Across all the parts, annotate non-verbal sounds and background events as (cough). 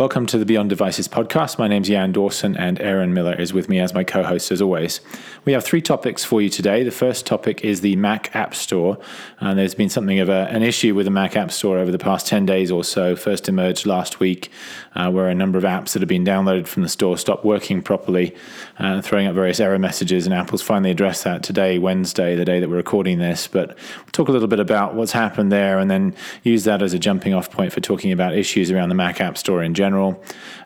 Welcome to the Beyond Devices podcast. My name's Jan Dawson, and Aaron Miller is with me as my co host, as always. We have three topics for you today. The first topic is the Mac App Store. And there's been something of a, an issue with the Mac App Store over the past 10 days or so. First emerged last week, uh, where a number of apps that have been downloaded from the store stopped working properly, uh, throwing up various error messages. And Apple's finally addressed that today, Wednesday, the day that we're recording this. But we'll talk a little bit about what's happened there and then use that as a jumping off point for talking about issues around the Mac App Store in general.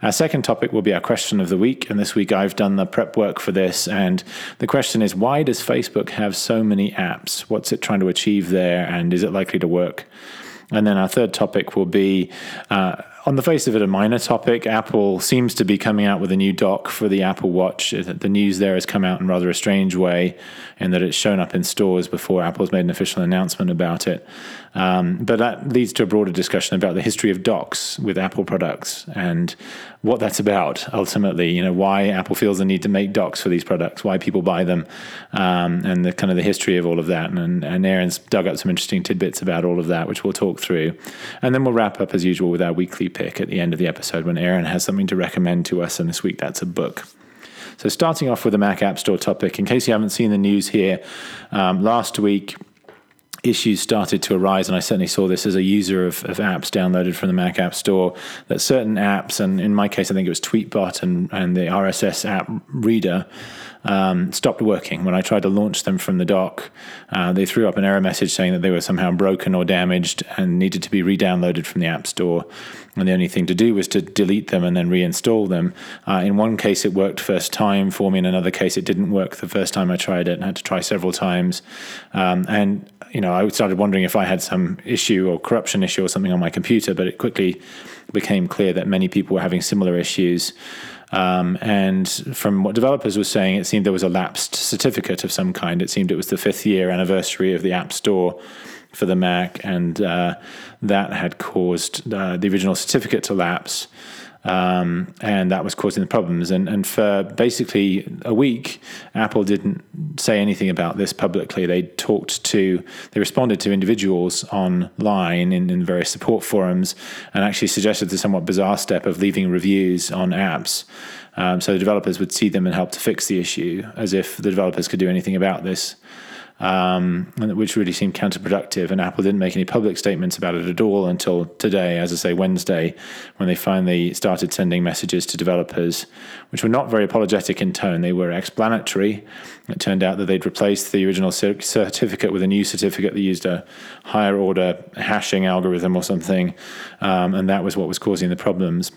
Our second topic will be our question of the week. And this week I've done the prep work for this. And the question is why does Facebook have so many apps? What's it trying to achieve there? And is it likely to work? And then our third topic will be uh, on the face of it, a minor topic. Apple seems to be coming out with a new dock for the Apple Watch. The news there has come out in rather a strange way, in that it's shown up in stores before Apple's made an official announcement about it. Um, but that leads to a broader discussion about the history of docks with Apple products and what that's about ultimately. You know, why Apple feels the need to make docks for these products, why people buy them, um, and the kind of the history of all of that. And, and Aaron's dug up some interesting tidbits about all of that, which we'll talk through. And then we'll wrap up as usual with our weekly pick at the end of the episode when Aaron has something to recommend to us. And this week, that's a book. So, starting off with the Mac App Store topic, in case you haven't seen the news here, um, last week issues started to arise, and I certainly saw this as a user of, of, apps downloaded from the Mac App Store, that certain apps, and in my case, I think it was Tweetbot and, and the RSS app Reeder, um, stopped working. When I tried to launch them from the dock, uh, they threw up an error message saying that they were somehow broken or damaged and needed to be re downloaded from the App Store. And the only thing to do was to delete them and then reinstall them. Uh, in one case, it worked first time for me. In another case, it didn't work the first time I tried it and had to try several times. Um, and you know, I started wondering if I had some issue or corruption issue or something on my computer, but it quickly became clear that many people were having similar issues. Um, and from what developers were saying, it seemed there was a lapsed certificate of some kind. It seemed it was the fifth year anniversary of the App Store for the Mac, and uh, that had caused uh, the original certificate to lapse. Um, and that was causing the problems. And, and for basically a week, Apple didn't say anything about this publicly. They talked to, they responded to individuals online in, in various support forums and actually suggested the somewhat bizarre step of leaving reviews on apps. Um, so the developers would see them and help to fix the issue, as if the developers could do anything about this um, which really seemed counterproductive. And Apple didn't make any public statements about it at all until today, as I say, Wednesday, when they finally started sending messages to developers, which were not very apologetic in tone. They were explanatory. It turned out that they'd replaced the original certificate with a new certificate that used a higher order hashing algorithm or something, um, and that was what was causing the problems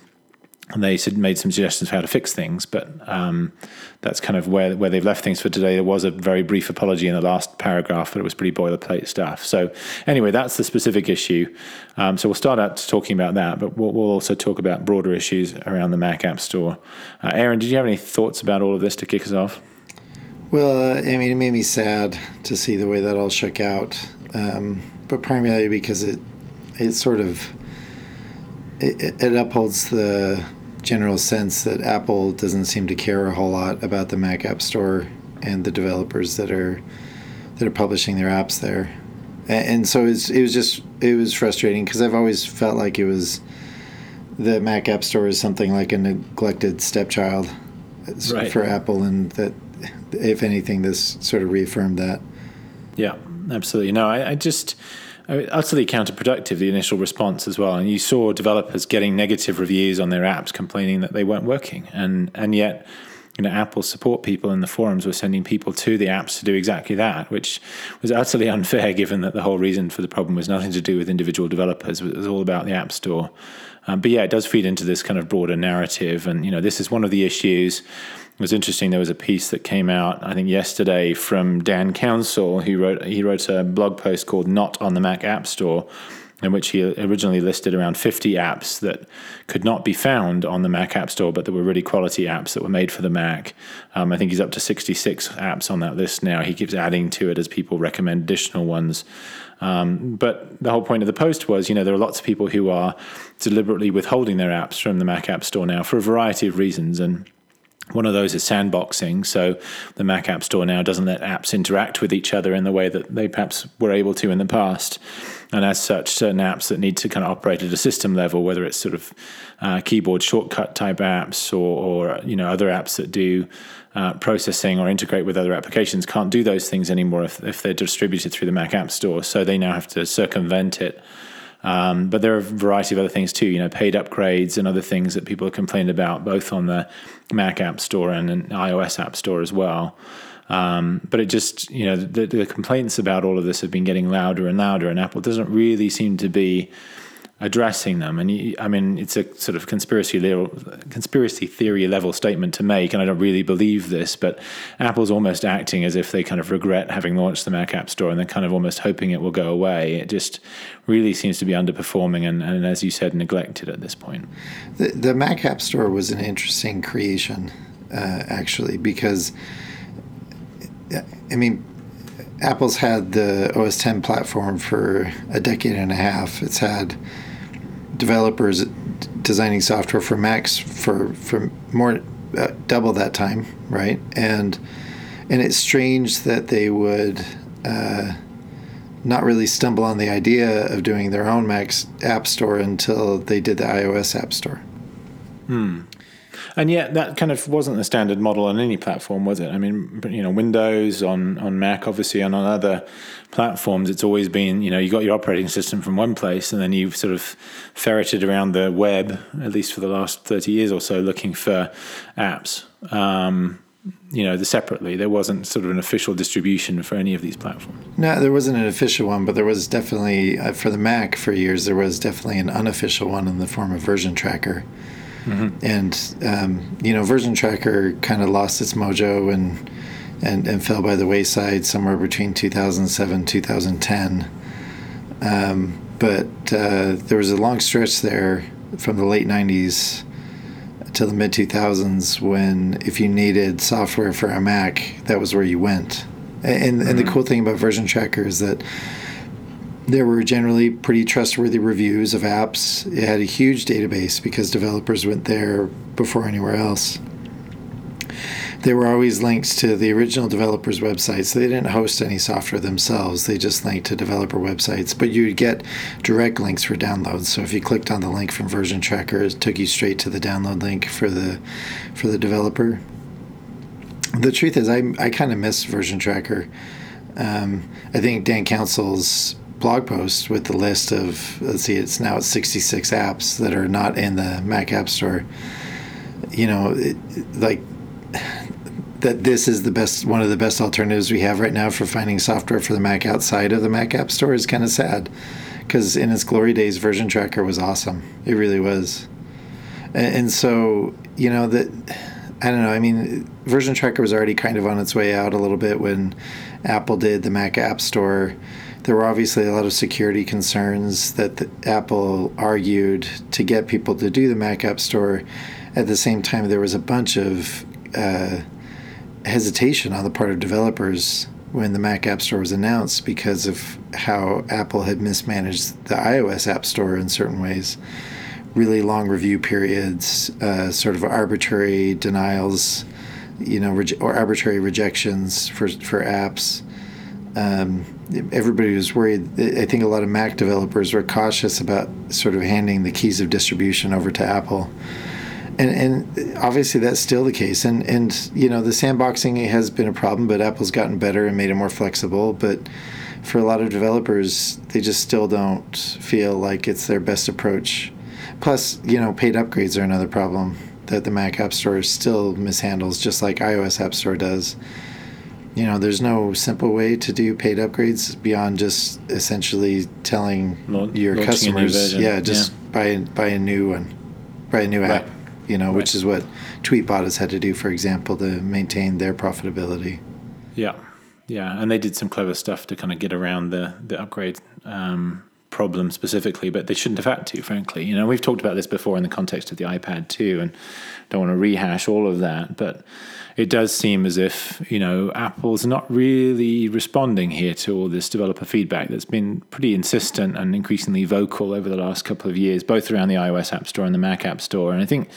and they made some suggestions for how to fix things, but um, that's kind of where where they've left things for today. There was a very brief apology in the last paragraph, but it was pretty boilerplate stuff. So anyway, that's the specific issue. Um, so we'll start out talking about that, but we'll, we'll, also talk about broader issues around the Mac App Store. Uh, Aaron, did you have any thoughts about all of this to kick us off? Well, uh, I mean, it made me sad to see the way that all shook out, um, but primarily because it it sort of it, it upholds the general sense that Apple doesn't seem to care a whole lot about the Mac App Store and the developers that are that are publishing their apps there. And, and so it's, it was just it was frustrating because I've always felt like it was the Mac App Store is something like a neglected stepchild right. for Apple, and that if anything, this sort of reaffirmed that. Yeah, absolutely. No, I, I just utterly counterproductive, the initial response as well. And you saw developers getting negative reviews on their apps complaining that they weren't working. And, and yet, you know, Apple support people in the forums were sending people to the apps to do exactly that, which was utterly (laughs) unfair given that the whole reason for the problem was nothing to do with individual developers. It was all about the App Store. Um, but yeah, it does feed into this kind of broader narrative. And, you know, this is one of the issues it was interesting. There was a piece that came out, I think, yesterday from Dan Counsell, who wrote he wrote a blog post called "Not on the Mac App Store," in which he originally listed around 50 apps that could not be found on the Mac App Store, but that were really quality apps that were made for the Mac. Um, I think he's up to 66 apps on that list now. He keeps adding to it as people recommend additional ones. Um, but the whole point of the post was, you know, there are lots of people who are deliberately withholding their apps from the Mac App Store now for a variety of reasons, and one of those is sandboxing. So the Mac App Store now doesn't let apps interact with each other in the way that they perhaps were able to in the past. And as such, certain apps that need to kind of operate at a system level, whether it's sort of uh, keyboard shortcut type apps or, or you know other apps that do uh, processing or integrate with other applications, can't do those things anymore if, if they're distributed through the Mac App Store. So they now have to circumvent it. Um, but there are a variety of other things too, you know, paid upgrades and other things that people have complained about, both on the Mac App Store and an iOS App Store as well. Um, but it just, you know, the, the, complaints about all of this have been getting louder and louder, and Apple doesn't really seem to be addressing them. And you, I mean, it's a sort of conspiracy level, conspiracy theory level statement to make, and I don't really believe this. But Apple's almost acting as if they kind of regret having launched the Mac App Store, and they're kind of almost hoping it will go away. It just really seems to be underperforming, and, and as you said, neglected at this point. The, the Mac App Store was an interesting creation, uh, actually, because I mean, Apple's had the OS 10 platform for a decade and a half. It's had developers designing software for Macs for for more uh, double that time, right? And and it's strange that they would uh, not really stumble on the idea of doing their own Mac's App Store until they did the iOS App Store. Hmm. And yet, that kind of wasn't the standard model on any platform, was it? I mean, you know, Windows on on Mac, obviously, and on other platforms, it's always been, you know, you got your operating system from one place, and then you've sort of ferreted around the web, at least for the last thirty years or so, looking for apps. Um, you know, the separately. There wasn't sort of an official distribution for any of these platforms. No, there wasn't an official one, but there was definitely uh, for the Mac for years. There was definitely an unofficial one in the form of version tracker. Mm-hmm. And um, you know, version tracker kind of lost its mojo and, and and fell by the wayside somewhere between 2007 2010. Um, but uh, there was a long stretch there from the late 90s to the mid 2000s when if you needed software for a Mac, that was where you went. And, mm-hmm. and the cool thing about version tracker is that there were generally pretty trustworthy reviews of apps. It had a huge database because developers went there before anywhere else. There were always links to the original developers' websites. They didn't host any software themselves. They just linked to developer websites. But you'd get direct links for downloads. So if you clicked on the link from Version Tracker, it took you straight to the download link for the for the developer. The truth is, I I kind of miss Version Tracker. Um, I think Dan Counsell's blog post with the list of let's see it's now 66 apps that are not in the mac app store. You know it, like that this is the best one of the best alternatives we have right now for finding software for the mac outside of the mac app store is kind of sad because in its glory days version tracker was awesome. It really was. And, and so you know that i don't know i mean version tracker was already kind of on its way out a little bit when apple did the mac app store there were obviously a lot of security concerns that Apple argued to get people to do the Mac App Store. At the same time, there was a bunch of uh, hesitation on the part of developers when the Mac App Store was announced because of how Apple had mismanaged the iOS App Store in certain ways. Really long review periods, uh, sort of arbitrary denials, you know, or arbitrary rejections for for apps. Um, everybody was worried. I think a lot of Mac developers were cautious about sort of handing the keys of distribution over to Apple. And, and obviously that's still the case. And, and, you know, the sandboxing has been a problem, but Apple's gotten better and made it more flexible. But for a lot of developers, they just still don't feel like it's their best approach. Plus, you know, paid upgrades are another problem that the Mac App Store still mishandles, just like iOS App Store does you know, there's no simple way to do paid upgrades beyond just essentially telling your customers, yeah, just yeah. buy buy a new one, buy a new right. app. You know, right. which is what Tweetbot has had to do, for example, to maintain their profitability. Yeah, yeah, and they did some clever stuff to kind of get around the the upgrade um, problem specifically, but they shouldn't have had to, frankly. You know, we've talked about this before in the context of the iPad too, and don't want to rehash all of that, but it does seem as if you know Apple's not really responding here to all this developer feedback that's been pretty insistent and increasingly vocal over the last couple of years, both around the iOS App Store and the Mac App Store. And I think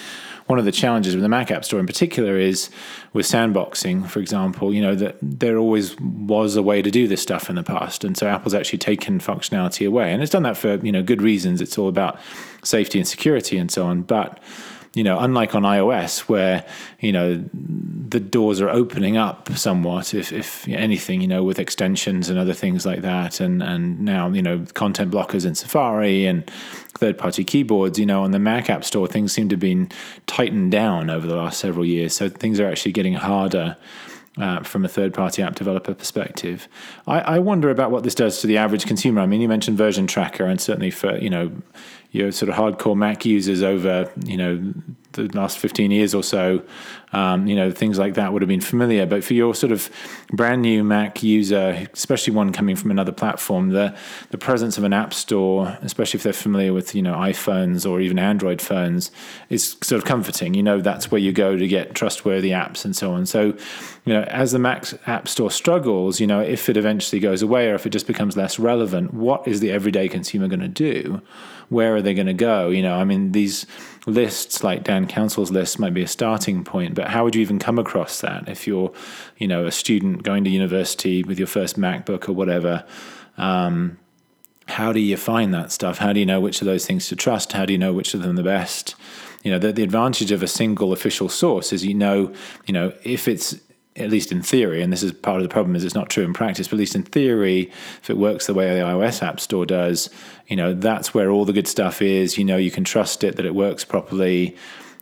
one of the challenges with the Mac App Store in particular is with sandboxing, for example, you know, that there always was a way to do this stuff in the past. And so Apple's actually taken functionality away. And it's done that for you know good reasons. It's all about safety and security and so on. But you know, unlike on iOS, where you know the doors are opening up somewhat, if if anything, you know, with extensions and other things like that, and and now you know content blockers in Safari and third-party keyboards, you know, on the Mac App Store, things seem to have been tightened down over the last several years. So things are actually getting harder. Uh, from a third party app developer perspective. I, I, wonder about what this does to the average consumer. I mean, you mentioned version tracker, and certainly for you know your sort of hardcore Mac users over you know the last 15 years or so, um, you know, things like that would have been familiar. But for your sort of brand new Mac user, especially one coming from another platform, the the presence of an app store, especially if they're familiar with you know iPhones or even Android phones, is sort of comforting. You know, that's where you go to get trustworthy apps and so on. So, you know, as the Mac App Store struggles, you know, if it eventually goes away or if it just becomes less relevant, what is the everyday consumer going to do? Where are they going to go? You know, I mean, these lists like Dan Counsell's list might be a starting point, but how would you even come across that if you're, you know, a student going to university with your first MacBook or whatever? Um, how do you find that stuff? How do you know which of those things to trust? How do you know which of them the best? You know, the, the advantage of a single official source is you know, you know, if it's at least in theory, and this is part of the problem is it's not true in practice, but at least in theory, if it works the way the iOS App Store does, you know, that's where all the good stuff is. You know, you can trust it that it works properly,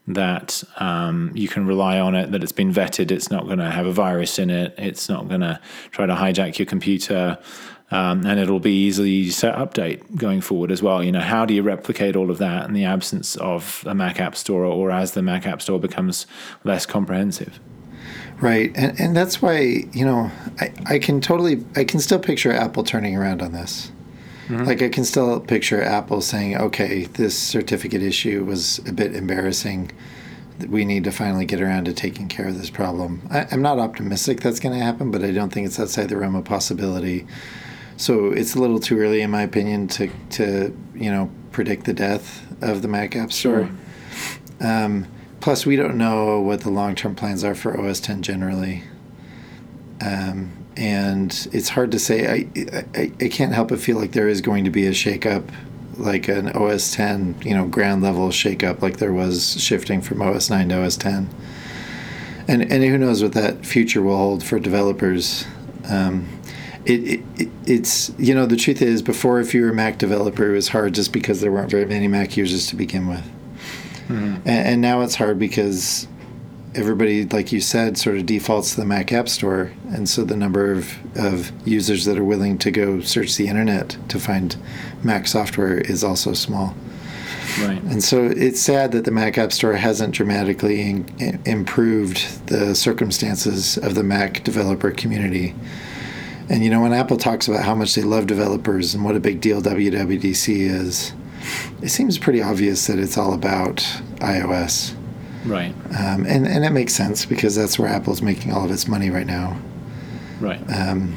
that um, you can rely on it, that it's been vetted, it's not going to have a virus in it, it's not going to try to hijack your computer. Um, and it'll be easily set update going forward as well. You know, how do you replicate all of that in the absence of a Mac App Store or as the Mac App Store becomes less comprehensive? Right. And, and that's why, you know, I, I can totally, I can still picture Apple turning around on this. Mm-hmm. Like, I can still picture Apple saying, okay, this certificate issue was a bit embarrassing. We need to finally get around to taking care of this problem. I, I'm not optimistic that's going to happen, but I don't think it's outside the realm of possibility. So it's a little too early, in my opinion, to, to you know, predict the death of the Mac App Store. Sure. Um, Plus, we don't know what the long term plans are for OS 10 generally. Um, and it's hard to say. I, I, I can't help but feel like there is going to be a shakeup, like an OS 10, you know, ground level shakeup, like there was shifting from OS 9 to OS 10. And, and who knows what that future will hold for developers. Um, it, it, it's you know the truth is before if you were a Mac developer it was hard just because there weren't very many Mac users to begin with. Mm-hmm. And, and now it's hard because everybody, like you said, sort of defaults to the Mac App Store, and so the number of, of users that are willing to go search the internet to find Mac software is also small. Right. And so it's sad that the Mac App Store hasn't dramatically in, improved the circumstances of the Mac developer community. And you know, when Apple talks about how much they love developers and what a big deal WWDC is, it seems pretty obvious that it's all about iOS. Right. Um, and, and it makes sense because that's where Apple's making all of its money right now. Right. Um,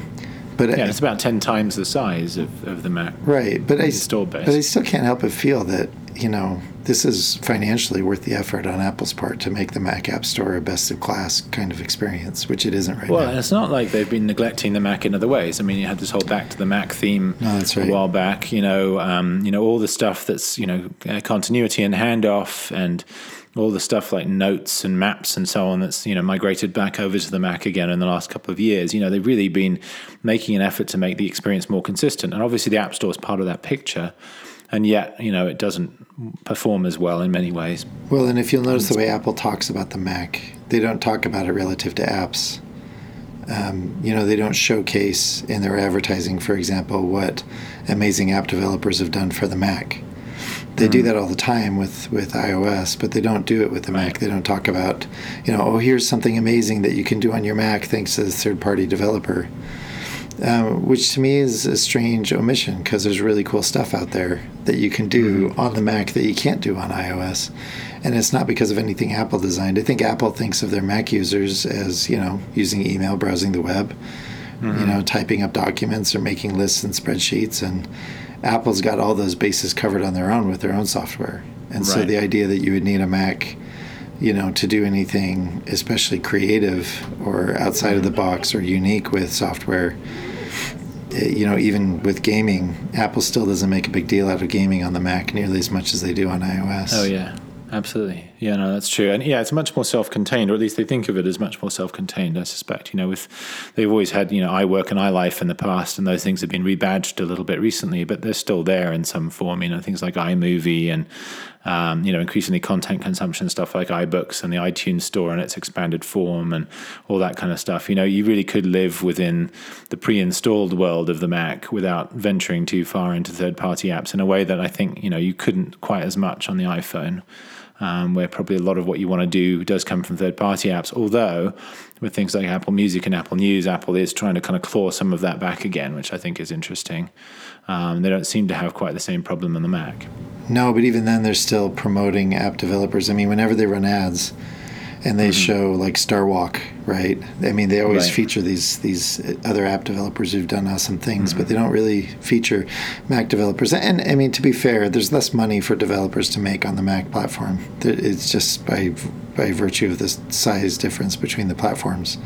but yeah, it's about 10 times the size of, of the Mac. Right. But I, but I still can't help but feel that, you know, this is financially worth the effort on Apple's part to make the Mac App Store a best of class kind of experience, which it isn't right well, now. Well, it's not like they've been neglecting the Mac in other ways. I mean, you had this whole back to the Mac theme no, right. a while back. You know, um, you know all the stuff that's you know uh, continuity and handoff and all the stuff like notes and maps and so on that's you know migrated back over to the Mac again in the last couple of years. You know, they've really been making an effort to make the experience more consistent, and obviously the App Store is part of that picture and yet you know it doesn't perform as well in many ways. Well, and if you'll notice the way Apple talks about the Mac, they don't talk about it relative to apps. Um, you know, they don't showcase in their advertising, for example, what amazing app developers have done for the Mac. They mm do that all the time with, with iOS, but they don't do it with the Mac. They don't talk about, you know, oh, here's something amazing that you can do on your Mac thanks to this third party developer. Um, which to me is a strange omission because there's really cool stuff out there that you can do mm-hmm. on the Mac that you can't do on iOS. And it's not because of anything Apple designed. I think Apple thinks of their Mac users as, you know, using email, browsing the web, mm-hmm. you know, typing up documents or making lists and spreadsheets. And Apple's got all those bases covered on their own with their own software. And right. so the idea that you would need a Mac you know, to do anything especially creative or outside of the box or unique with software it, you know, even with gaming, Apple still doesn't make a big deal out of gaming on the Mac nearly as much as they do on iOS. Oh yeah, absolutely. Yeah, no, that's true. And yeah, it's much more self-contained, or at least they think of it as much more self-contained. I suspect. You know, with they've always had you know iWork and iLife in the past, and those things have been rebadged a little bit recently, but they're still there in some form. You know, things like iMovie and um, you know, increasingly content consumption stuff like iBooks and the iTunes Store and its expanded form and all that kind of stuff. You know, you really could live within the pre-installed world of the Mac without venturing too far into third-party apps in a way that I think you know you couldn't quite as much on the iPhone. Um, where probably a lot of what you want to do does come from third party apps. Although, with things like Apple Music and Apple News, Apple is trying to kind of claw some of that back again, which I think is interesting. Um, they don't seem to have quite the same problem on the Mac. No, but even then, they're still promoting app developers. I mean, whenever they run ads and they mm-hmm. show like Star Walk, right? I mean, they always right. feature these these other app developers who've done awesome things, mm-hmm. but they don't really feature Mac developers. And I mean, to be fair, there's less money for developers to make on the Mac platform. It's just by by virtue of the size difference between the platforms.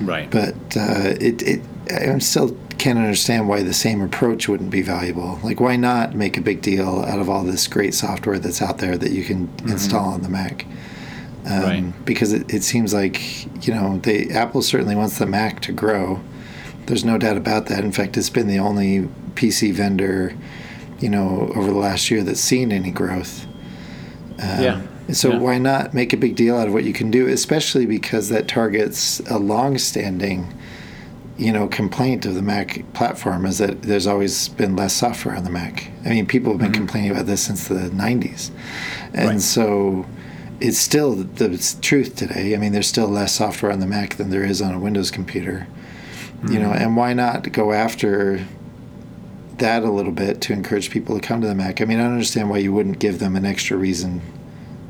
Right. But uh, it, it I'm still can't understand why the same approach wouldn't be valuable. Like, why not make a big deal out of all this great software that's out there that you can mm-hmm. install on the Mac? Um, right. Because it, it seems like you know, they Apple certainly wants the Mac to grow. There's no doubt about that. In fact, it's been the only PC vendor, you know, over the last year that's seen any growth. Um, yeah. So yeah. why not make a big deal out of what you can do, especially because that targets a long-standing you know complaint of the Mac platform is that there's always been less software on the Mac. I mean, people have been mm-hmm. complaining about this since the 90s, and right. so it's still the truth today. I mean, there's still less software on the Mac than there is on a Windows computer. Mm-hmm. You know, mm-hmm. and why not go after that a little bit to encourage people to come to the Mac? I mean, I don't understand why you wouldn't give them an extra reason.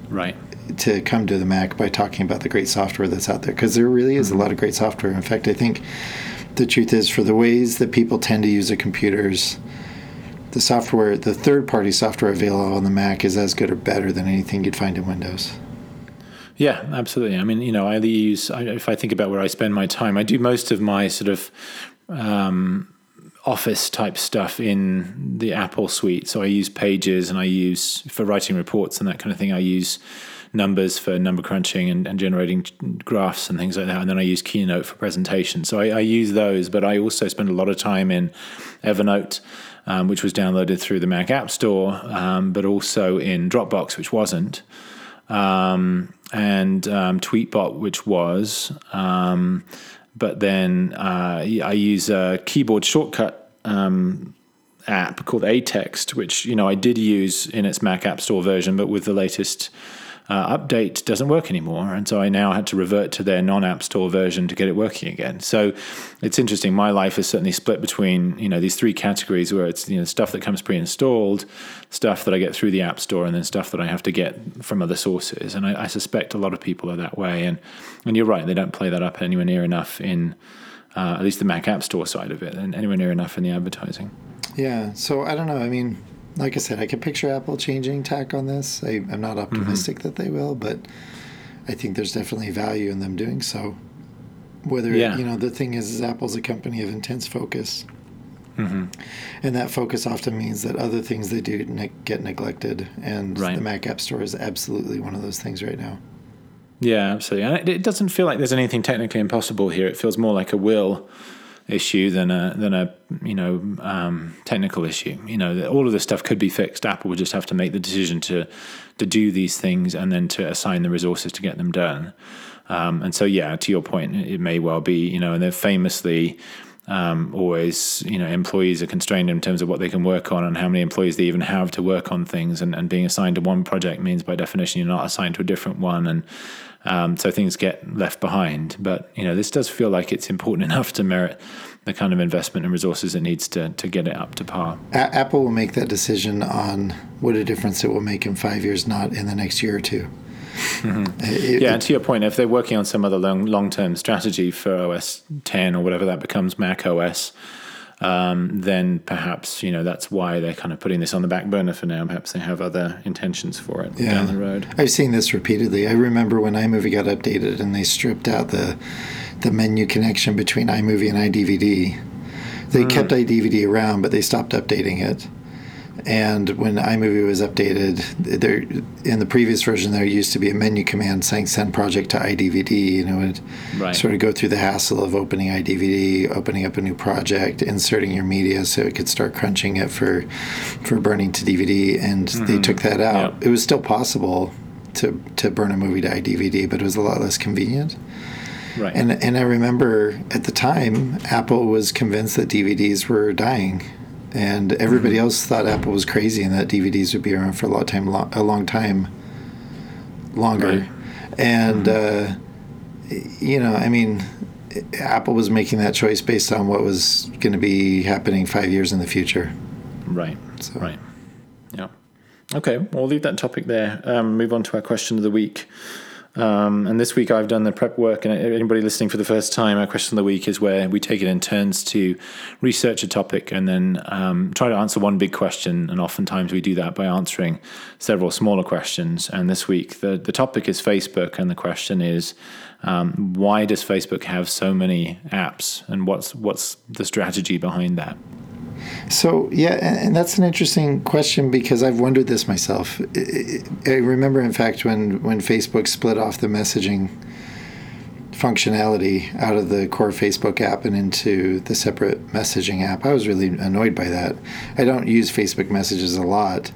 Right to come to the Mac by talking about the great software that's out there because there really is mm-hmm. a lot of great software. In fact, I think the truth is, for the ways that people tend to use their computers, the software, the third party software available on the Mac is as good or better than anything you'd find in Windows. Yeah, absolutely. I mean, you know, I use, if I think about where I spend my time, I do most of my sort of um, office type stuff in the Apple suite. So I use Pages and I use, for writing reports and that kind of thing, I use numbers for number crunching and, and, generating graphs and things like that. And then I use Keynote for presentations. So I, I use those, but I also spend a lot of time in Evernote. Um, which was downloaded through the Mac App Store, um, but also in Dropbox, which wasn't, um, and um, Tweetbot, which was. Um, but then uh, I use a keyboard shortcut um, app called aText, which you know I did use in its Mac App Store version, but with the latest uh, update doesn't work anymore. And so I now had to revert to their non App Store version to get it working again. So it's interesting. My life is certainly split between, you know, these three categories where it's, you know, stuff that comes pre installed, stuff that I get through the App Store, and then stuff that I have to get from other sources. And I, I suspect a lot of people are that way. And, and you're right, they don't play that up anywhere near enough in. Uh, at least the Mac App Store side of it, and anywhere near enough in the advertising. Yeah, so I don't know. I mean, like I said, I can picture Apple changing tack on this. I, am not optimistic mm-hmm. that they will, but I think there's definitely value in them doing so. Whether yeah. you know, the thing is, is Apple's a company of intense focus, mm-hmm. and that focus often means that other things they do ne- get neglected, and right. the Mac App Store is absolutely one of those things right now. Yeah, absolutely, and it doesn't feel like there's anything technically impossible here. It feels more like a will issue than a than a you know um, technical issue. You know, all of this stuff could be fixed. Apple would just have to make the decision to to do these things and then to assign the resources to get them done. Um, and so, yeah, to your point, it may well be. You know, and they're famously. Um, always, you know, employees are constrained in terms of what they can work on and how many employees they even have to work on things. And, and being assigned to one project means, by definition, you're not assigned to a different one. And um, so things get left behind. But you know, this does feel like it's important (laughs) enough to merit the kind of investment and resources it needs to to get it up to par. A- Apple will make that decision on what a difference it will make in five years, not in the next year or 2 mm-hmm. (laughs) it, yeah, and to your point, if they're working on some other long long term strategy for OS 10 or whatever that becomes, Mac OS, um, then perhaps you know that's why they're kind of putting this on the back burner for now. Perhaps they have other intentions for it yeah. down the road. I've seen this repeatedly. I remember when iMovie got updated and they stripped out the the menu connection between iMovie and iDVD. They mm. kept iDVD around, but they stopped updating it. And when iMovie was updated, there in the previous version there used to be a menu command saying "send project to iDVD," and it would right. sort of go through the hassle of opening iDVD, opening up a new project, inserting your media so it could start crunching it for for burning to DVD. And mm-hmm. they took that out. Yep. It was still possible to to burn a movie to iDVD, but it was a lot less convenient. Right. And and I remember at the time Apple was convinced that DVDs were dying, and everybody mm-hmm. else thought Apple was crazy and that DVDs would be around for a lot time, a long time longer. Right. And mm-hmm. uh, you know, I mean, Apple was making that choice based on what was going to be happening five years in the future. Right. So. Right. Yeah. Okay, we'll leave that topic there. Um, move on to our question of the week. Um, and this week I've done the prep work, and anybody listening for the first time, our question of the week is where we take it in turns to research a topic and then um, try to answer one big question. And oftentimes we do that by answering several smaller questions. And this week the, the topic is Facebook, and the question is um, why does Facebook have so many apps, and what's what's the strategy behind that? So yeah, and that's an interesting question because I've wondered this myself. I remember, in fact, when when Facebook split off the messaging functionality out of the core Facebook app and into the separate messaging app, I was really annoyed by that. I don't use Facebook messages a lot,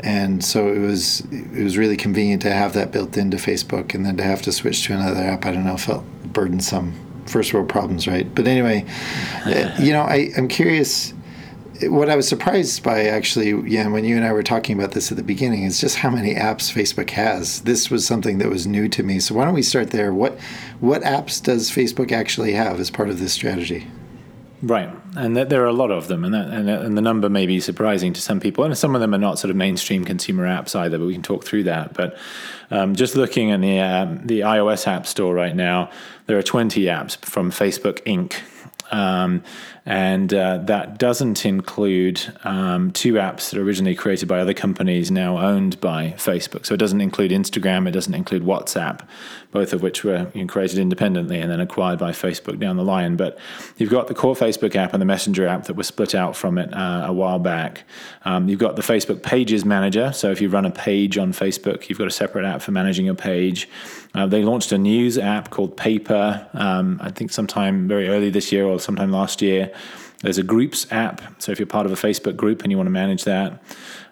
and so it was it was really convenient to have that built into Facebook, and then to have to switch to another app, I don't know, felt burdensome. First world problems, right? But anyway, (laughs) you know, I, I'm curious what I was surprised by actually, yeah, when you and I were talking about this at the beginning, is just how many apps Facebook has. This was something that was new to me. So why don't we start there? What what apps does Facebook actually have as part of this strategy? Right, and there are a lot of them, and, that, and, and the number may be surprising to some people, and some of them are not sort of mainstream consumer apps either. But we can talk through that. But um, just looking in the um, the iOS App Store right now, there are 20 apps from Facebook Inc. Um, and uh, that doesn't include um, two apps that are originally created by other companies now owned by Facebook. So it doesn't include Instagram, it doesn't include WhatsApp, both of which were created independently and then acquired by Facebook down the line. But you've got the core Facebook app and the Messenger app that were split out from it uh, a while back. Um, you've got the Facebook Pages Manager. So if you run a page on Facebook, you've got a separate app for managing your page. Uh, they launched a news app called Paper, um, I think sometime very early this year or sometime last year. There's a groups app. So if you're part of a Facebook group and you want to manage that,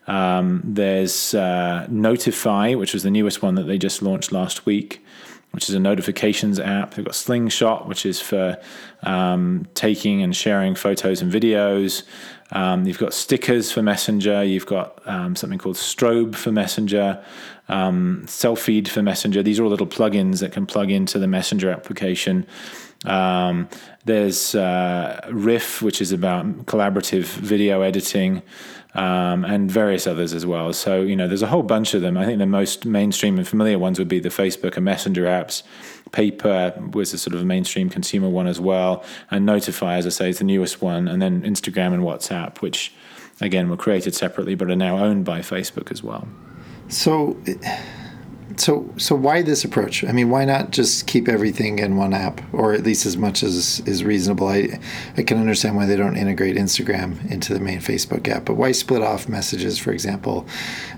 um, there's uh, Notify, which was the newest one that they just launched last week, which is a notifications app. They've got Slingshot, which is for um, taking and sharing photos and videos. Um, you've got stickers for Messenger. You've got um, something called Strobe for Messenger, um, Selfied for Messenger. These are all little plugins that can plug into the Messenger application. Um, there's uh, Riff, which is about collaborative video editing, um, and various others as well. So, you know, there's a whole bunch of them. I think the most mainstream and familiar ones would be the Facebook and Messenger apps. Paper was a sort of a mainstream consumer one as well. And Notify, as I say, is the newest one. And then Instagram and WhatsApp, which, again, were created separately but are now owned by Facebook as well. So so so why this approach? I mean, why not just keep everything in one app, or at least as much as is reasonable? I I can understand why they don't integrate Instagram into the main Facebook app, but why split off messages, for example?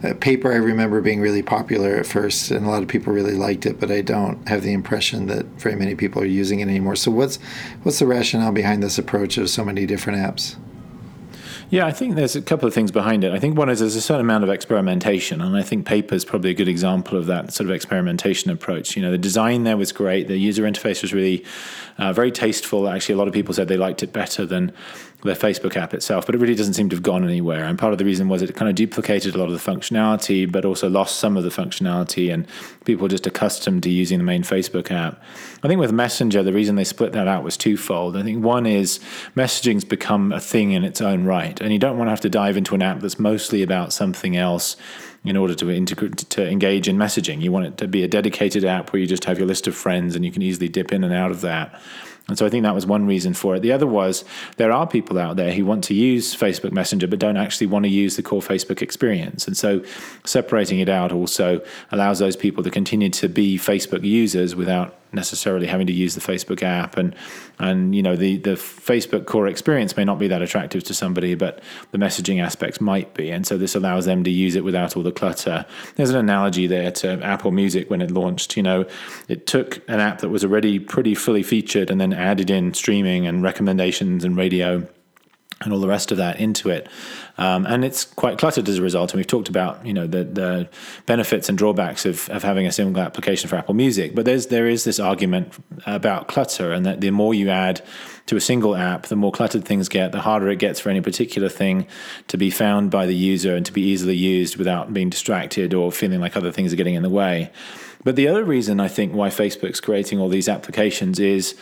Uh, Paper, I remember being really popular at first, and a lot of people really liked it, but I don't have the impression that very many people are using it anymore. So what's what's the rationale behind this approach of so many different apps? Yeah, I think there's a couple of things behind it. I think one is there's a certain amount of experimentation, and I think paper is probably a good example of that sort of experimentation approach. You know, the design there was great, the user interface was really uh, very tasteful. Actually, a lot of people said they liked it better than their Facebook app itself, but it really doesn't seem to have gone anywhere. And part of the reason was it kind of duplicated a lot of the functionality, but also lost some of the functionality, and people were just accustomed to using the main Facebook app. I think with Messenger, the reason they split that out was twofold. I think one is messaging's become a thing in its own right, and you don't want to have to dive into an app that's mostly about something else in order to integrate to engage in messaging. You want it to be a dedicated app where you just have your list of friends and you can easily dip in and out of that. And so I think that was one reason for it. The other was there are people out there who want to use Facebook Messenger but don't actually want to use the core Facebook experience. And so separating it out also allows those people to continue to be Facebook users without necessarily having to use the Facebook app, and and you know the the Facebook core experience may not be that attractive to somebody, but the messaging aspects might be, and so this allows them to use it without all the clutter. There's an analogy there to Apple Music when it launched. You know, it took an app that was already pretty fully featured and then added in streaming and recommendations and radio and all the rest of that into it. Um, and it's quite cluttered as a result. And we've talked about you know the, the benefits and drawbacks of, of having a single application for Apple Music. But there's there is this argument about clutter, and that the more you add to a single app, the more cluttered things get, the harder it gets for any particular thing to be found by the user and to be easily used without being distracted or feeling like other things are getting in the way. But the other reason I think why Facebook's creating all these applications is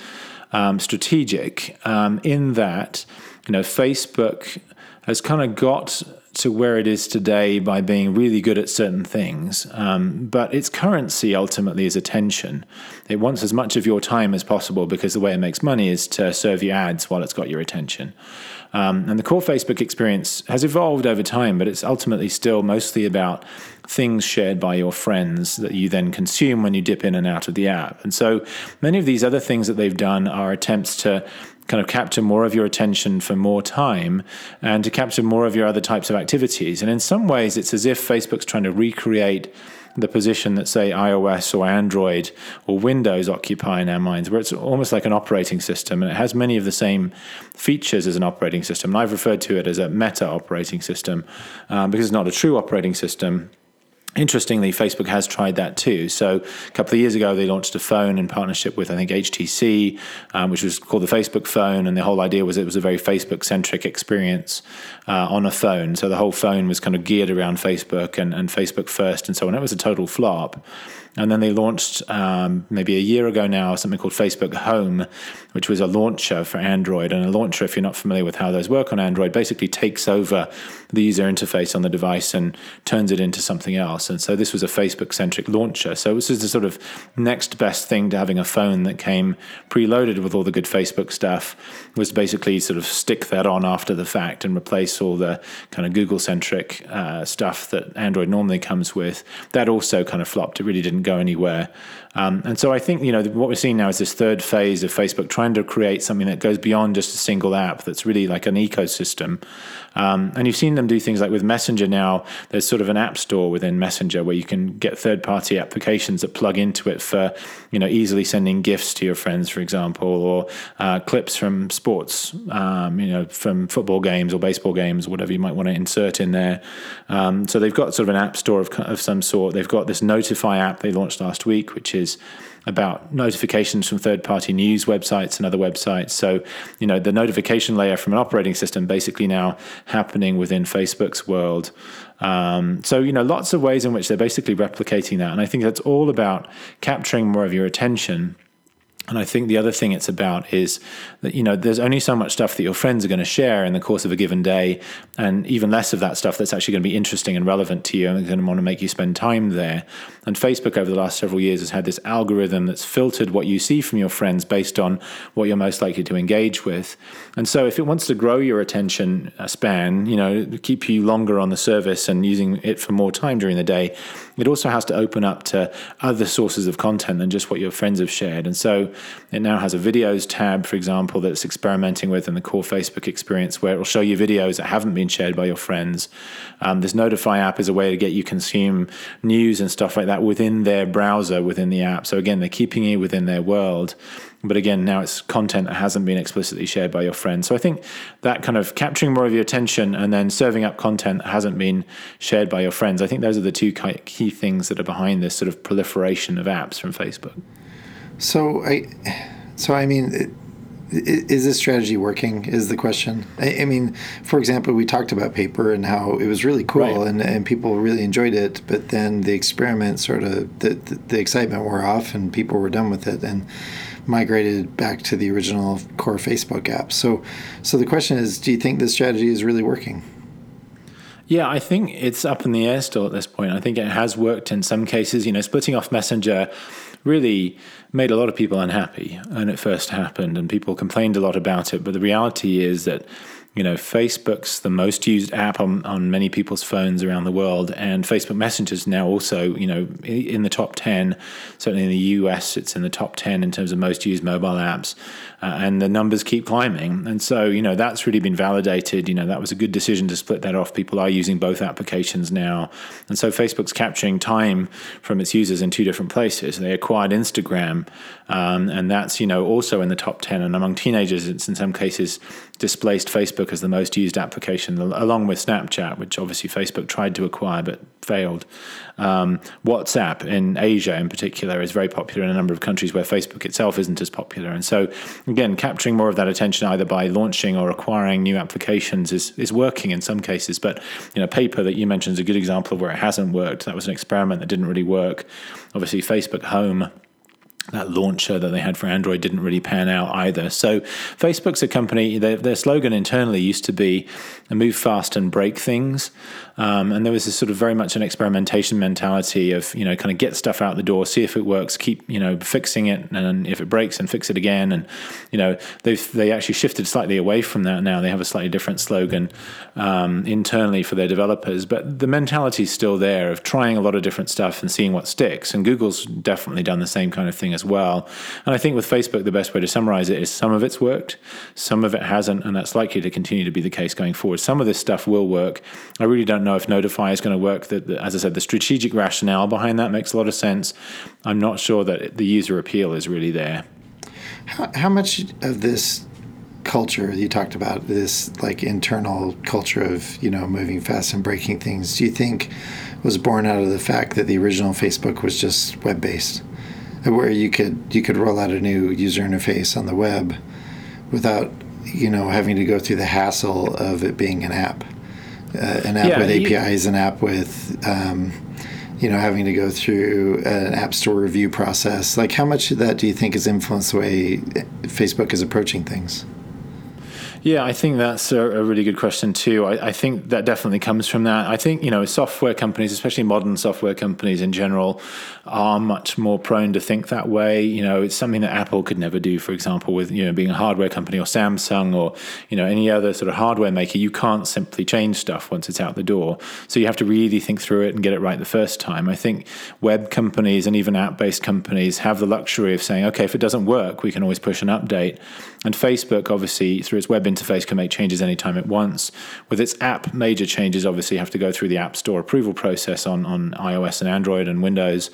um, strategic um, in that you know, Facebook has kind of got to where it is today by being really good at certain things. Um, but its currency ultimately is attention. It wants as much of your time as possible because the way it makes money is to serve you ads while it's got your attention. Um, and the core Facebook experience has evolved over time, but it's ultimately still mostly about things shared by your friends that you then consume when you dip in and out of the app. And so many of these other things that they've done are attempts to kind of capture more of your attention for more time and to capture more of your other types of activities. And in some ways, it's as if Facebook's trying to recreate the position that, say, iOS or Android or Windows occupy in our minds, where it's almost like an operating system and it has many of the same features as an operating system. And I've referred to it as a meta operating system um, because it's not a true operating system Interestingly, Facebook has tried that too. So a couple of years ago, they launched a phone in partnership with I think HTC, um, which was called the Facebook phone, and the whole idea was it was a very Facebook-centric experience uh, on a phone. So the whole phone was kind of geared around Facebook and, and Facebook first, and so on. It was a total flop. And then they launched um, maybe a year ago now something called Facebook Home, which was a launcher for Android. And a launcher, if you're not familiar with how those work on Android, basically takes over the user interface on the device and turns it into something else. And so this was a Facebook centric launcher. So this is the sort of next best thing to having a phone that came preloaded with all the good Facebook stuff, was basically sort of stick that on after the fact and replace all the kind of Google centric uh, stuff that Android normally comes with. That also kind of flopped. It really didn't go anywhere. Um, and so I think you know what we're seeing now is this third phase of Facebook trying to create something that goes beyond just a single app. That's really like an ecosystem. Um, and you've seen them do things like with Messenger now. There's sort of an app store within Messenger where you can get third-party applications that plug into it for you know easily sending gifts to your friends, for example, or uh, clips from sports, um, you know, from football games or baseball games, whatever you might want to insert in there. Um, so they've got sort of an app store of, of some sort. They've got this Notify app they launched last week, which is about notifications from third party news websites and other websites. So, you know, the notification layer from an operating system basically now happening within Facebook's world. Um, so, you know, lots of ways in which they're basically replicating that. And I think that's all about capturing more of your attention and I think the other thing it's about is that, you know, there's only so much stuff that your friends are going to share in the course of a given day, and even less of that stuff that's actually going to be interesting and relevant to you and going to want to make you spend time there. And Facebook over the last several years has had this algorithm that's filtered what you see from your friends based on what you're most likely to engage with. And so if it wants to grow your attention span, you know, keep you longer on the service and using it for more time during the day, it also has to open up to other sources of content than just what your friends have shared. And so it now has a videos tab, for example, that's experimenting with in the core Facebook experience where it will show you videos that haven't been shared by your friends. Um, this Notify app is a way to get you consume news and stuff like that within their browser, within the app. So again, they're keeping you within their world. But again, now it's content that hasn't been explicitly shared by your friends. So I think that kind of capturing more of your attention and then serving up content that hasn't been shared by your friends, I think those are the two key things that are behind this sort of proliferation of apps from Facebook. So I, so I mean, is this strategy working? Is the question. I, I, mean, for example, we talked about paper and how it was really cool right. and, and people really enjoyed it, but then the experiment sort of the, the, the excitement wore off and people were done with it and migrated back to the original core Facebook app. So, so the question is, do you think this strategy is really working? Yeah, I think it's up in the air still at this point. I think it has worked in some cases. You know, splitting off Messenger really made a lot of people unhappy when it first happened, and people complained a lot about it. But the reality is that you know, Facebook's the most used app on, on many people's phones around the world, and Facebook Messenger is now also, you know, in the top 10. Certainly in the US, it's in the top 10 in terms of most used mobile apps, uh, and the numbers keep climbing. And so, you know, that's really been validated. You know, that was a good decision to split that off. People are using both applications now. And so Facebook's capturing time from its users in two different places. They acquired Instagram, um, and that's, you know, also in the top 10. And among teenagers, it's in some cases displaced Facebook as the most used application, along with Snapchat, which obviously Facebook tried to acquire but failed. Um, WhatsApp in Asia, in particular, is very popular in a number of countries where Facebook itself isn't as popular. And so, again, capturing more of that attention either by launching or acquiring new applications is is working in some cases. But you know, Paper that you mentioned is a good example of where it hasn't worked. That was an experiment that didn't really work. Obviously, Facebook Home that launcher that they had for Android didn't really pan out either. So Facebook's a company, their, their slogan internally used to be move fast and break things. Um, and there was this sort of very much an experimentation mentality of, you know, kind of get stuff out the door, see if it works, keep, you know, fixing it. And if it breaks and fix it again. And, you know, they've, they actually shifted slightly away from that now. They have a slightly different slogan um, internally for their developers. But the mentality is still there of trying a lot of different stuff and seeing what sticks. And Google's definitely done the same kind of thing as well. And I think with Facebook, the best way to summarize it is some of it's worked, some of it hasn't. And that's likely to continue to be the case going forward. Some of this stuff will work. I really don't know if Notify is going to work. That, as I said, the strategic rationale behind that makes a lot of sense. I'm not sure that the user appeal is really there. How, how much of this culture you talked about this like internal culture of you know moving fast and breaking things do you think was born out of the fact that the original facebook was just web based where you could you could roll out a new user interface on the web without you know having to go through the hassle of it being an app, uh, an app yeah, with you, APIs, an app with um, you know having to go through an app store review process. Like, how much of that do you think has influenced the way Facebook is approaching things? Yeah, I think that's a, a really good question too. I, I, think that definitely comes from that. I think you know software companies, especially modern software companies in general, are much more prone to think that way. You know, it's something that Apple could never do. For example, with you know being a hardware company or Samsung or you know any other sort of hardware maker, you can't simply change stuff once it's out the door. So you have to really think through it and get it right the first time. I think web companies and even app-based companies have the luxury of saying, okay, if it doesn't work, we can always push an update. And Facebook, obviously, through its web interface can make changes anytime it wants. With its app, major changes obviously have to go through the App Store approval process on, on iOS and Android and Windows.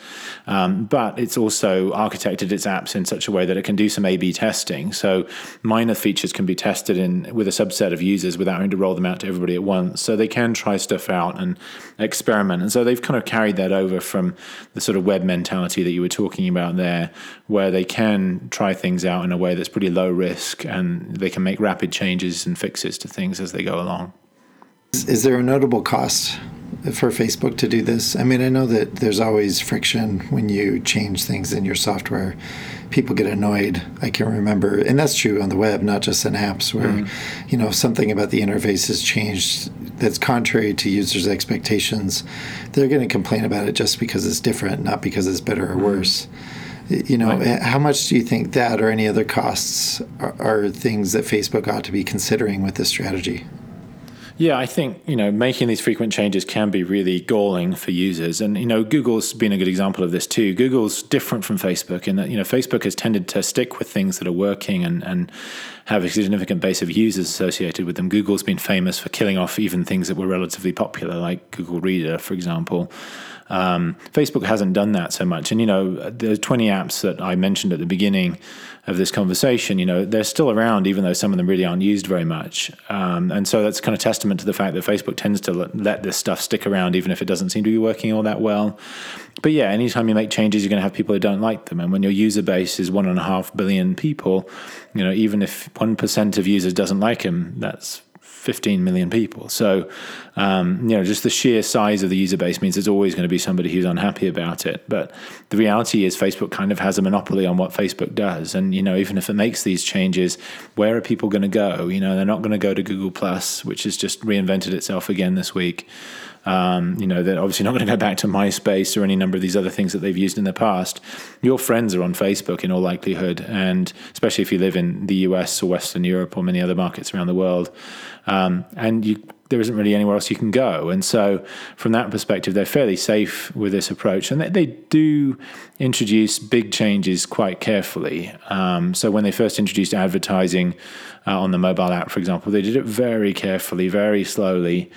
Um, but it's also architected its apps in such a way that it can do some A B testing. So minor features can be tested in with a subset of users without having to roll them out to everybody at once. So they can try stuff out and experiment. And so they've kind of carried that over from the sort of web mentality that you were talking about there, where they can try things out in a way that's pretty low risk and they can make rapid changes changes and fixes to things as they go along. Is there a notable cost for Facebook to do this? I mean, I know that there's always friction when you change things in your software. People get annoyed. I can remember, and that's true on the web, not just in apps, where mm-hmm. you know something about the interface has changed that's contrary to users' expectations. They're going to complain about it just because it's different, not because it's better or mm-hmm. You know, right. how much do you think that or any other costs are, are things that Facebook ought to be considering with this strategy? Yeah, I think you know making these frequent changes can be really galling for users, and you know Google's been a good example of this too. Google's different from Facebook in that you know Facebook has tended to stick with things that are working and and have a significant base of users associated with them. Google's been famous for killing off even things that were relatively popular, like Google Reader, for example. Um, Facebook hasn't done that so much. And, you know, the 20 apps that I mentioned at the beginning of this conversation, you know, they're still around, even though some of them really aren't used very much. Um, and so that's kind of testament to the fact that Facebook tends to let, this stuff stick around, even if it doesn't seem to be working all that well. But yeah, anytime you make changes, you're going to have people who don't like them. And when your user base is one and a half billion people, you know, even if 1% of users doesn't like them, that's 15 million people. So, um, you know, just the sheer size of the user base means there's always going to be somebody who's unhappy about it. But the reality is, Facebook kind of has a monopoly on what Facebook does. And, you know, even if it makes these changes, where are people going to go? You know, they're not going to go to Google Plus, which has just reinvented itself again this week. Um, you know, they're obviously not going to go back to MySpace or any number of these other things that they've used in the past. Your friends are on Facebook in all likelihood, and especially if you live in the US or Western Europe or many other markets around the world. Um, and you there isn't really anywhere else you can go. And so, from that perspective, they're fairly safe with this approach. And they, they do introduce big changes quite carefully. Um, so, when they first introduced advertising uh, on the mobile app, for example, they did it very carefully, very slowly.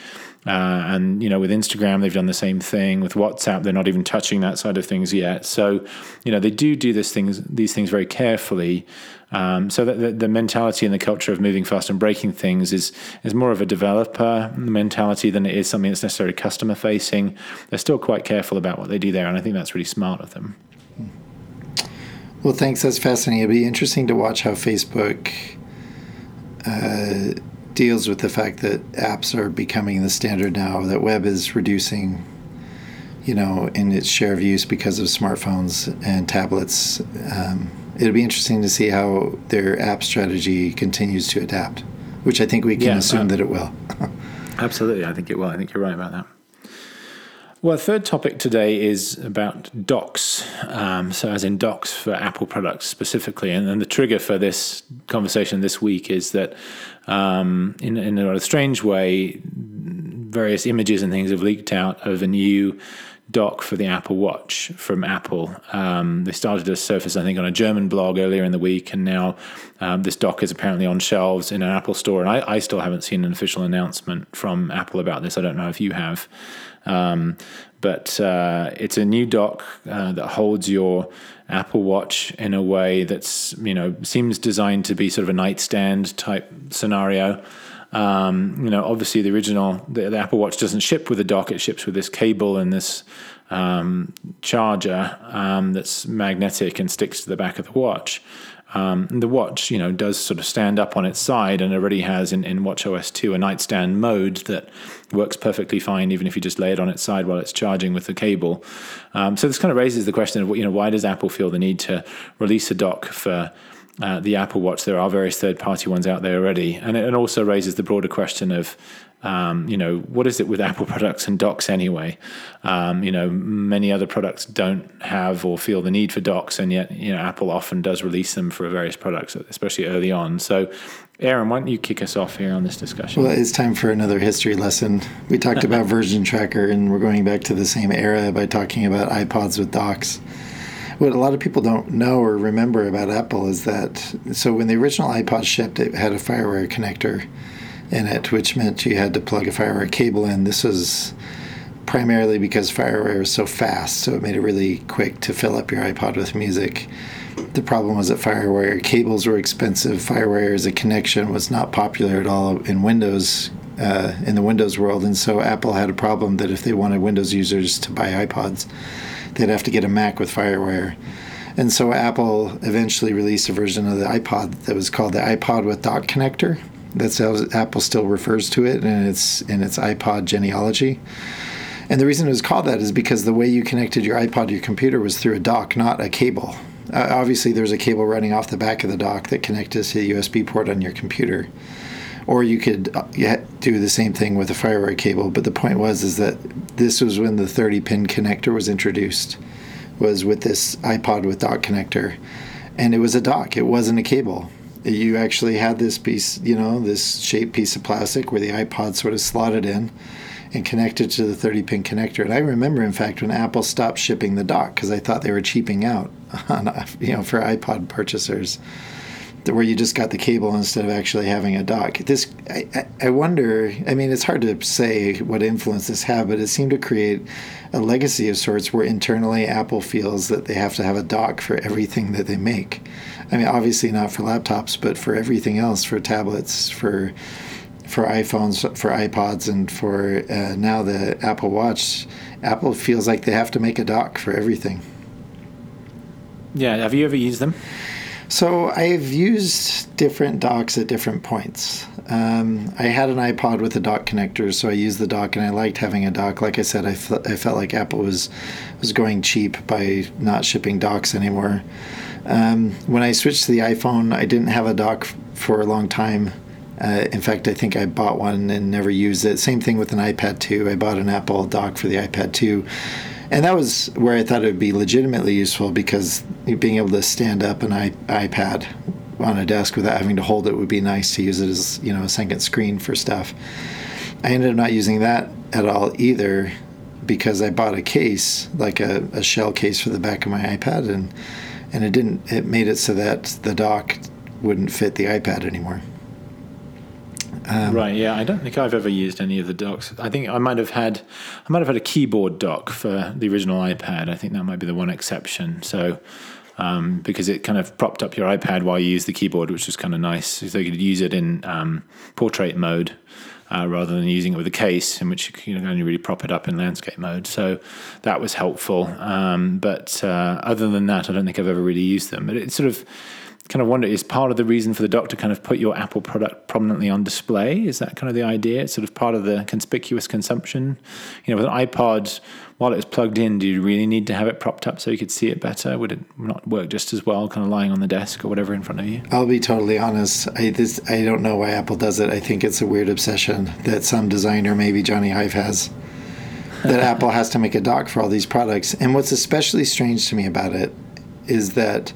Uh, and you know, with Instagram, they've done the same thing. With WhatsApp, they're not even touching that side of things yet. So, you know, they do do things, these things very carefully. Um, so the, the, mentality and the culture of moving fast and breaking things is is more of a developer mentality than it is something that's necessarily customer facing. They're still quite careful about what they do there, and I think that's really smart of them. Well, thanks. That's fascinating. It'll be interesting to watch how Facebook. Uh, deals with the fact that apps are becoming the standard now, that web is reducing, you know, in its share of use because of smartphones and tablets. Um, it'll be interesting to see how their app strategy continues to adapt, which I think we can yeah, assume uh, that it will. (laughs) absolutely, I think it will. I think you're right about that. Well, third topic today is about docks. Um, so, as in docks for Apple products specifically. And, and, the trigger for this conversation this week is that, um, in, in a strange way, various images and things have leaked out of a new dock for the Apple Watch from Apple. Um, they started to surface, I think, on a German blog earlier in the week, and now um, this dock is apparently on shelves in an Apple store. And I, I, still haven't seen an official announcement from Apple about this. I don't know if you have. Um, but uh, it's a new dock uh, that holds your Apple Watch in a way that's you know seems designed to be sort of a nightstand type scenario. Um, you know, obviously the original the, the, Apple Watch doesn't ship with a dock; it ships with this cable and this um, charger um, that's magnetic and sticks to the back of the watch. Um, the watch, you know, does sort of stand up on its side and already has in, in Watch OS 2 a nightstand mode that works perfectly fine, even if you just lay it on its side while it's charging with the cable. Um, so this kind of raises the question of, you know, why does Apple feel the need to release a dock for uh, the Apple Watch? There are various third-party ones out there already, and it, also raises the broader question of um, you know, what is it with Apple products and docks anyway? Um, you know, many other products don't have or feel the need for docks, and yet, you know, Apple often does release them for various products, especially early on. So, Aaron, why don't you kick us off here on this discussion? Well, it's time for another history lesson. We talked (laughs) about VersionTracker, and we're going back to the same era by talking about iPods with docks. What a lot of people don't know or remember about Apple is that so when the original iPod shipped, it had a FireWire connector in it, which meant you had to plug a FireWire cable in. This was primarily because FireWire was so fast, so it made it really quick to fill up your iPod with music. The problem was that FireWire cables were expensive. FireWire as a connection was not popular at all in Windows, uh, in the Windows world, and so Apple had a problem that if they wanted Windows users to buy iPods, they'd have to get a Mac with FireWire. And so Apple eventually released a version of the iPod that was called the iPod with dock connector that's how Apple still refers to it in its in its iPod genealogy. And the reason it was called that is because the way you connected your iPod to your computer was through a dock, not a cable. Uh, obviously, there's a cable running off the back of the dock that connected to the USB port on your computer. Or you could uh, do the same thing with a FireWire cable. But the point was is that this was when the 30-pin connector was introduced, was with this iPod with dock connector, and it was a dock. It wasn't a cable you actually had this piece, you know, this shaped piece of plastic where the iPod sort of slotted in and connected to the 30 pin connector. And I remember, in fact, when Apple stopped shipping the dock because I thought they were cheaping out (laughs) on, you know, for iPod purchasers where you just got the cable instead of actually having a dock. This, I, I wonder. I mean, it's hard to say what influence this had, but it seemed to create a legacy of sorts where internally Apple feels that they have to have a dock for everything that they make. I mean, obviously not for laptops, but for everything else, for tablets, for for iPhones, for iPods, and for uh, now the Apple Watch. Apple feels like they have to make a dock for everything. Yeah, have you ever used them? So I've used different docks at different points. Um, I had an iPod with a dock connector, so I used the dock, and I liked having a dock. Like I said, I, felt like Apple was was going cheap by not shipping docks anymore. Um, when I switched to the iPhone, I didn't have a dock for a long time. Uh, in fact, I think I bought one and never used it. Same thing with an iPad 2. I bought an Apple dock for the iPad 2. And that was where I thought it would be legitimately useful because being able to stand up an iPad on a desk without having to hold it would be nice to use it as you know a second screen for stuff. I ended up not using that at all either because I bought a case, like a, a shell case for the back of my iPad, and and it didn't. It made it so that the dock wouldn't fit the iPad anymore. Um, right. Yeah. I don't think I've ever used any of the docks. I think I might have had, I might have had a keyboard dock for the original iPad. I think that might be the one exception. So, um, because it kind of propped up your iPad while you use the keyboard, which was kind of nice. So you could use it in um, portrait mode uh, rather than using it with a case, in which you can only really prop it up in landscape mode. So that was helpful. Um, but uh, other than that, I don't think I've ever really used them. But it sort of kind of wonder is part of the reason for the dock to kind of put your Apple product prominently on display? Is that kind of the idea? It's sort of part of the conspicuous consumption. You know, with an iPod, while it's plugged in, do you really need to have it propped up so you could see it better? Would it not work just as well, kind of lying on the desk or whatever in front of you? I'll be totally honest. I this I don't know why Apple does it. I think it's a weird obsession that some designer, maybe Jony Ive has. that (laughs) Apple has to make a dock for all these products. And what's especially strange to me about it is that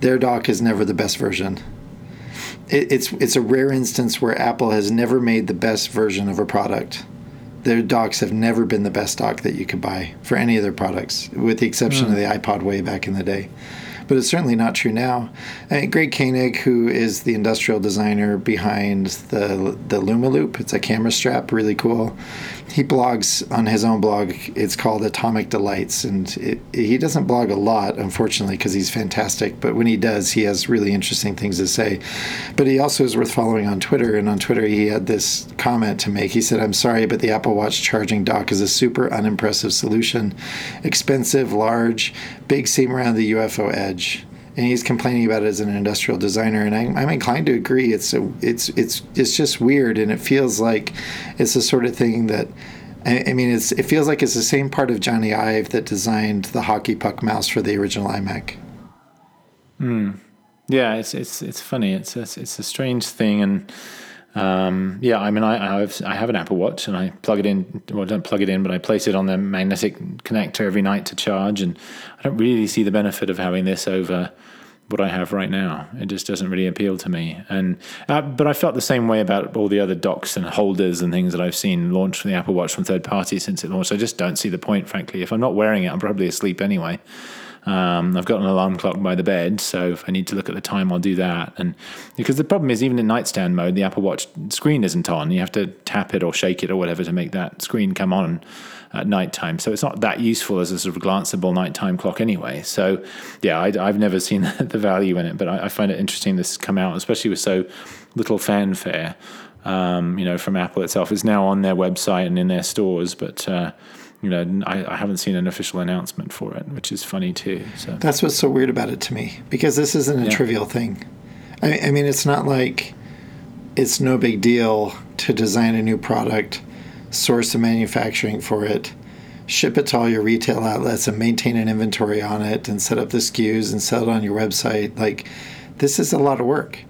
their dock is never the best version. It, it's it's a rare instance where Apple has never made the best version of a product. Their docks have never been the best dock that you could buy for any of their products, with the exception mm. of the iPod way back in the day but it's certainly not true now. I mean, Greg Koenig, who is the industrial designer behind the the Luma Loop, it's a camera strap, really cool. He blogs on his own blog. It's called Atomic Delights, and it, he doesn't blog a lot, unfortunately, because he's fantastic. But when he does, he has really interesting things to say. But he also is worth following on Twitter, and on Twitter he had this comment to make. He said, "I'm sorry, but the Apple Watch charging dock is a super unimpressive solution, expensive, large, big seam around the UFO edge." And he's complaining about it as an industrial designer, and I'm, I'm inclined to agree. It's a, it's it's it's just weird, and it feels like it's the sort of thing that I, mean, it's it feels like it's the same part of Jony Ive that designed the hockey puck mouse for the original iMac. Hmm. Yeah, it's it's it's funny. It's a, it's a strange thing, and um, yeah, I mean, I, I have, I have an Apple Watch and I plug it in. Well, I don't plug it in, but I place it on the magnetic connector every night to charge. And I don't really see the benefit of having this over what I have right now. It just doesn't really appeal to me. And uh, but I felt the same way about all the other docks and holders and things that I've seen launched from the Apple Watch from third parties since it launched. I just don't see the point, frankly. If I'm not wearing it, I'm probably asleep anyway. Um, I've got an alarm clock by the bed, so if I need to look at the time, I'll do that. And because the problem is, even in nightstand mode, the Apple Watch screen isn't on. You have to tap it or shake it or whatever to make that screen come on at nighttime. So it's not that useful as a sort of glanceable nighttime clock anyway. So yeah, I, have never (laughs) seen the value in it, but I, I, find it interesting this has come out, especially with so little fanfare. Um, you know, from Apple itself, it's now on their website and in their stores, but. Uh, you know, I, I, haven't seen an official announcement for it, which is funny too. So that's what's so weird about it to me because this isn't a yeah. trivial thing. I, I, mean, it's not like it's no big deal to design a new product, source the manufacturing for it, ship it to all your retail outlets, and maintain an inventory on it, and set up the SKUs and sell it on your website. Like, this is a lot of work.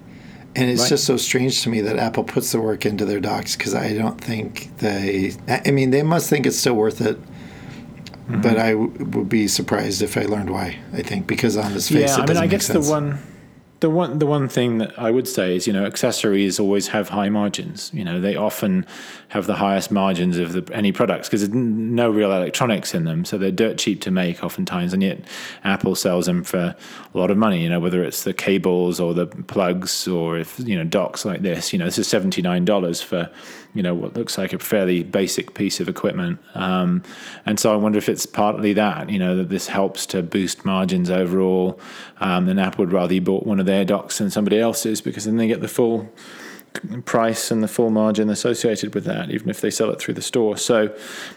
And it's right. just so strange to me that Apple puts the work into their docks because I don't think they. I mean, they must think it's still worth it. Mm-hmm. But I w- would be surprised if I learned why. I think because on its face, yeah. I mean, I guess the one the one the one thing that I would say is you know accessories always have high margins. You know they often have the highest margins of the, any products because there's no real electronics in them, so they're dirt cheap to make oftentimes, and yet Apple sells them for a lot of money. You know whether it's the cables or the plugs or if you know docks like this. You know this is seventy nine dollars for you know what looks like a fairly basic piece of equipment. Um, and so I wonder if it's partly that you know that this helps to boost margins overall. Um, and Apple would rather you bought one of their docks and somebody else's because then they get the full price and the full margin associated with that, even if they sell it through the store. So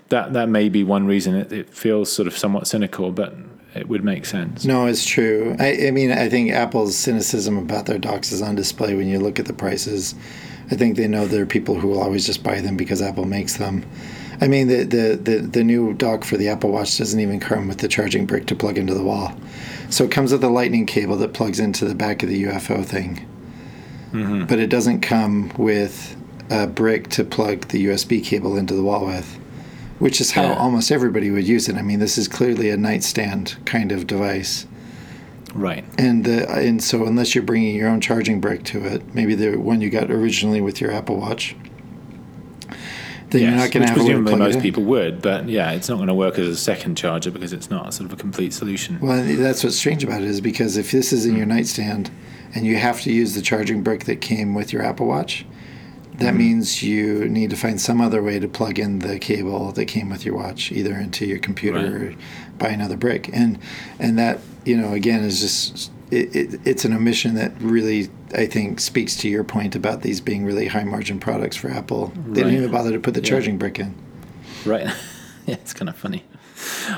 that that may be one reason it, it feels sort of somewhat cynical, but it would make sense. No, it's true. I, I, mean, I think Apple's cynicism about their docks is on display when you look at the prices. I think they know there are people who will always just buy them because Apple makes them. I mean, the, the, the, the new dock for the Apple Watch doesn't even come with the charging brick to plug into the wall. So it comes with a lightning cable that plugs into the back of the UFO thing. mm-hmm. but it doesn't come with a brick to plug the USB cable into the wall with, which is how yeah. almost everybody would use it. I mean, this is clearly a nightstand kind of device. Right. And the, and so unless you're bringing your own charging brick to it, maybe the one you got originally with your Apple Watch, then yes, you're not going to have presumably most people would, but yeah, it's not going to work as a second charger because it's not sort of a complete solution. Well, that's what's strange about it is because if this is in mm. your nightstand and you have to use the charging brick that came with your Apple Watch, that mm means you need to find some other way to plug in the cable that came with your watch, either into your computer right. or buy another brick. And and that you know again is just it, it, it's an omission that really I think speaks to your point about these being really high margin products for Apple. They right. didn't even bother to put the yeah. charging brick in. Right. (laughs) yeah, it's kind of funny.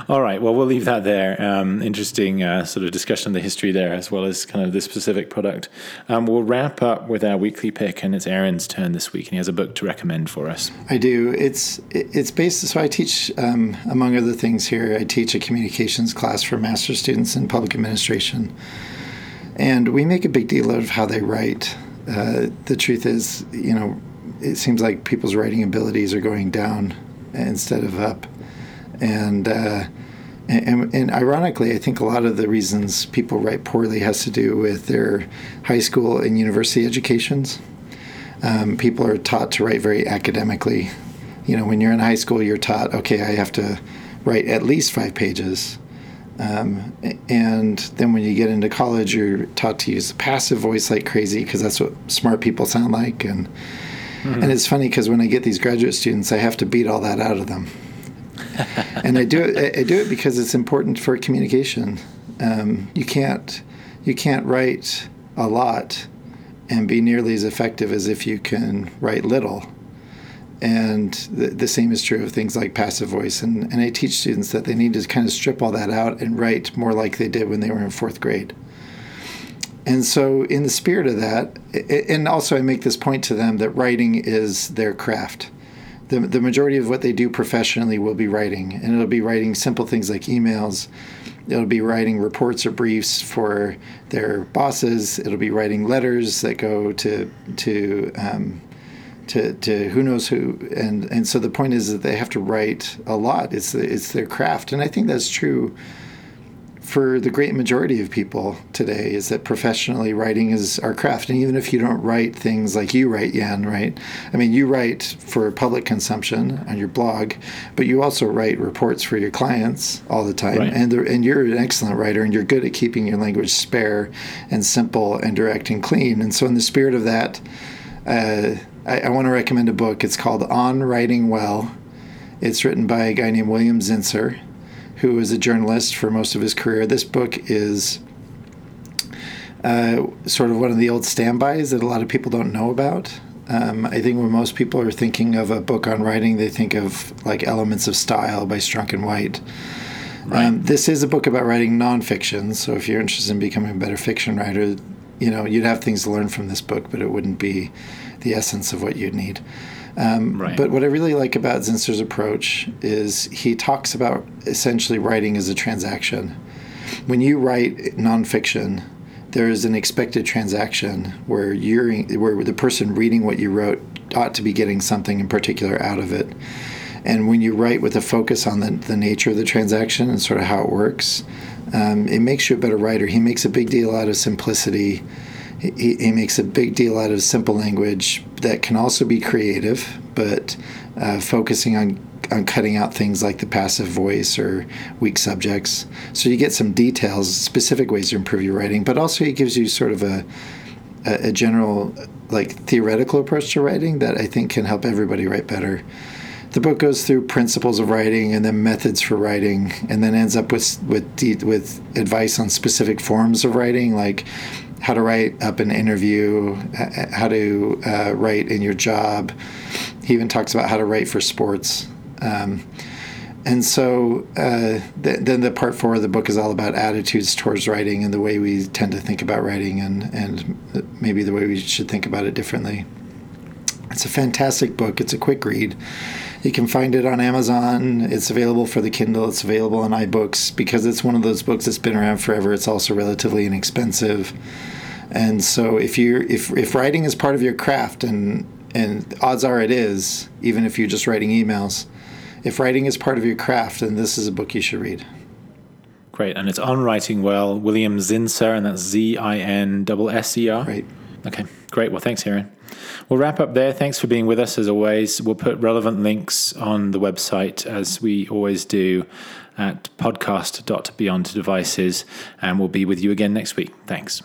All right. Well, we'll leave that there. Um, interesting uh, sort of discussion of the history there, as well as kind of this specific product. Um, we'll wrap up with our weekly pick, and it's Aaron's turn this week, and he has a book to recommend for us. I do. It's it's based. So I teach, um, among other things, here. I teach a communications class for master's students in public administration, and we make a big deal of how they write. Uh, the truth is, you know, it seems like people's writing abilities are going down instead of up and, uh, and, and ironically, I think a lot of the reasons people write poorly has to do with their high school and university educations. Um, people are taught to write very academically. You know, when you're in high school, you're taught, okay, I have to write at least five pages. Um, and then when you get into college, you're taught to use the passive voice like crazy because that's what smart people sound like. And mm-hmm. and it's funny because when I get these graduate students, I have to beat all that out of them. (laughs) and I do it. I do it because it's important for communication. Um, you can't you can't write a lot and be nearly as effective as if you can write little. And the, the same is true of things like passive voice. And, and I teach students that they need to kind of strip all that out and write more like they did when they were in fourth grade. And so, in the spirit of that, and also I make this point to them that writing is their craft the, the majority of what they do professionally will be writing, and it'll be writing simple things like emails. It'll be writing reports or briefs for their bosses. It'll be writing letters that go to to um, to, to who knows who, and and so the point is that they have to write a lot. It's it's their craft, and I think that's true for the great majority of people today is that professionally writing is our craft. And even if you don't write things like you write, Jan, right? I mean, you write for public consumption on your blog, but you also write reports for your clients all the time. Right. And, and you're an excellent writer and you're good at keeping your language spare and simple and direct and clean. And so, in the spirit of that, uh, I, I want to recommend a book. It's called On Writing Well. It's written by a guy named William Zinsser, who was a journalist for most of his career. This book is uh, sort of one of the old standbys that a lot of people don't know about. Um, I think when most people are thinking of a book on writing, they think of like Elements of Style by Strunk and White. Right. Um, this is a book about writing nonfiction, so if you're interested in becoming a better fiction writer, you know you'd have things to learn from this book, but it wouldn't be the essence of what you'd need. Um, right. But what I really like about Zinsser's approach is he talks about essentially writing as a transaction. When you write nonfiction, there is an expected transaction where you're where the person reading what you wrote ought to be getting something in particular out of it. And when you write with a focus on the, the nature of the transaction and sort of how it works, um, it makes you a better writer. He makes a big deal out of simplicity he, he makes a big deal out of simple language that can also be creative, but uh, focusing on on cutting out things like the passive voice or weak subjects. So you get some details, specific ways to improve your writing, but also he gives you sort of a a, a general like theoretical approach to writing that I think can help everybody write better. The book goes through principles of writing and then methods for writing, and then ends up with with with advice on specific forms of writing, like how to write up an interview, how to uh, write in your job. He even talks about how to write for sports. Um, and so uh, th- then the part four of the book is all about attitudes towards writing and the way we tend to think about writing and, and maybe the way we should think about it differently. It's a fantastic book. It's a quick read. You can find it on Amazon. It's available for the Kindle. It's available on iBooks because it's one of those books that's been around forever. It's also relatively inexpensive. And so if you if if writing is part of your craft and and odds are it is, even if you're just writing emails, if writing is part of your craft, then this is a book you should read. Great. And it's on Writing Well, William Zinsser, and that's Z I N S E R. Right. Okay, great. Well, thanks, Aaron. We'll wrap up there. Thanks for being with us as always. We'll put relevant links on the website as we always do at podcast.beyonddevices, and we'll be with you again next week. Thanks.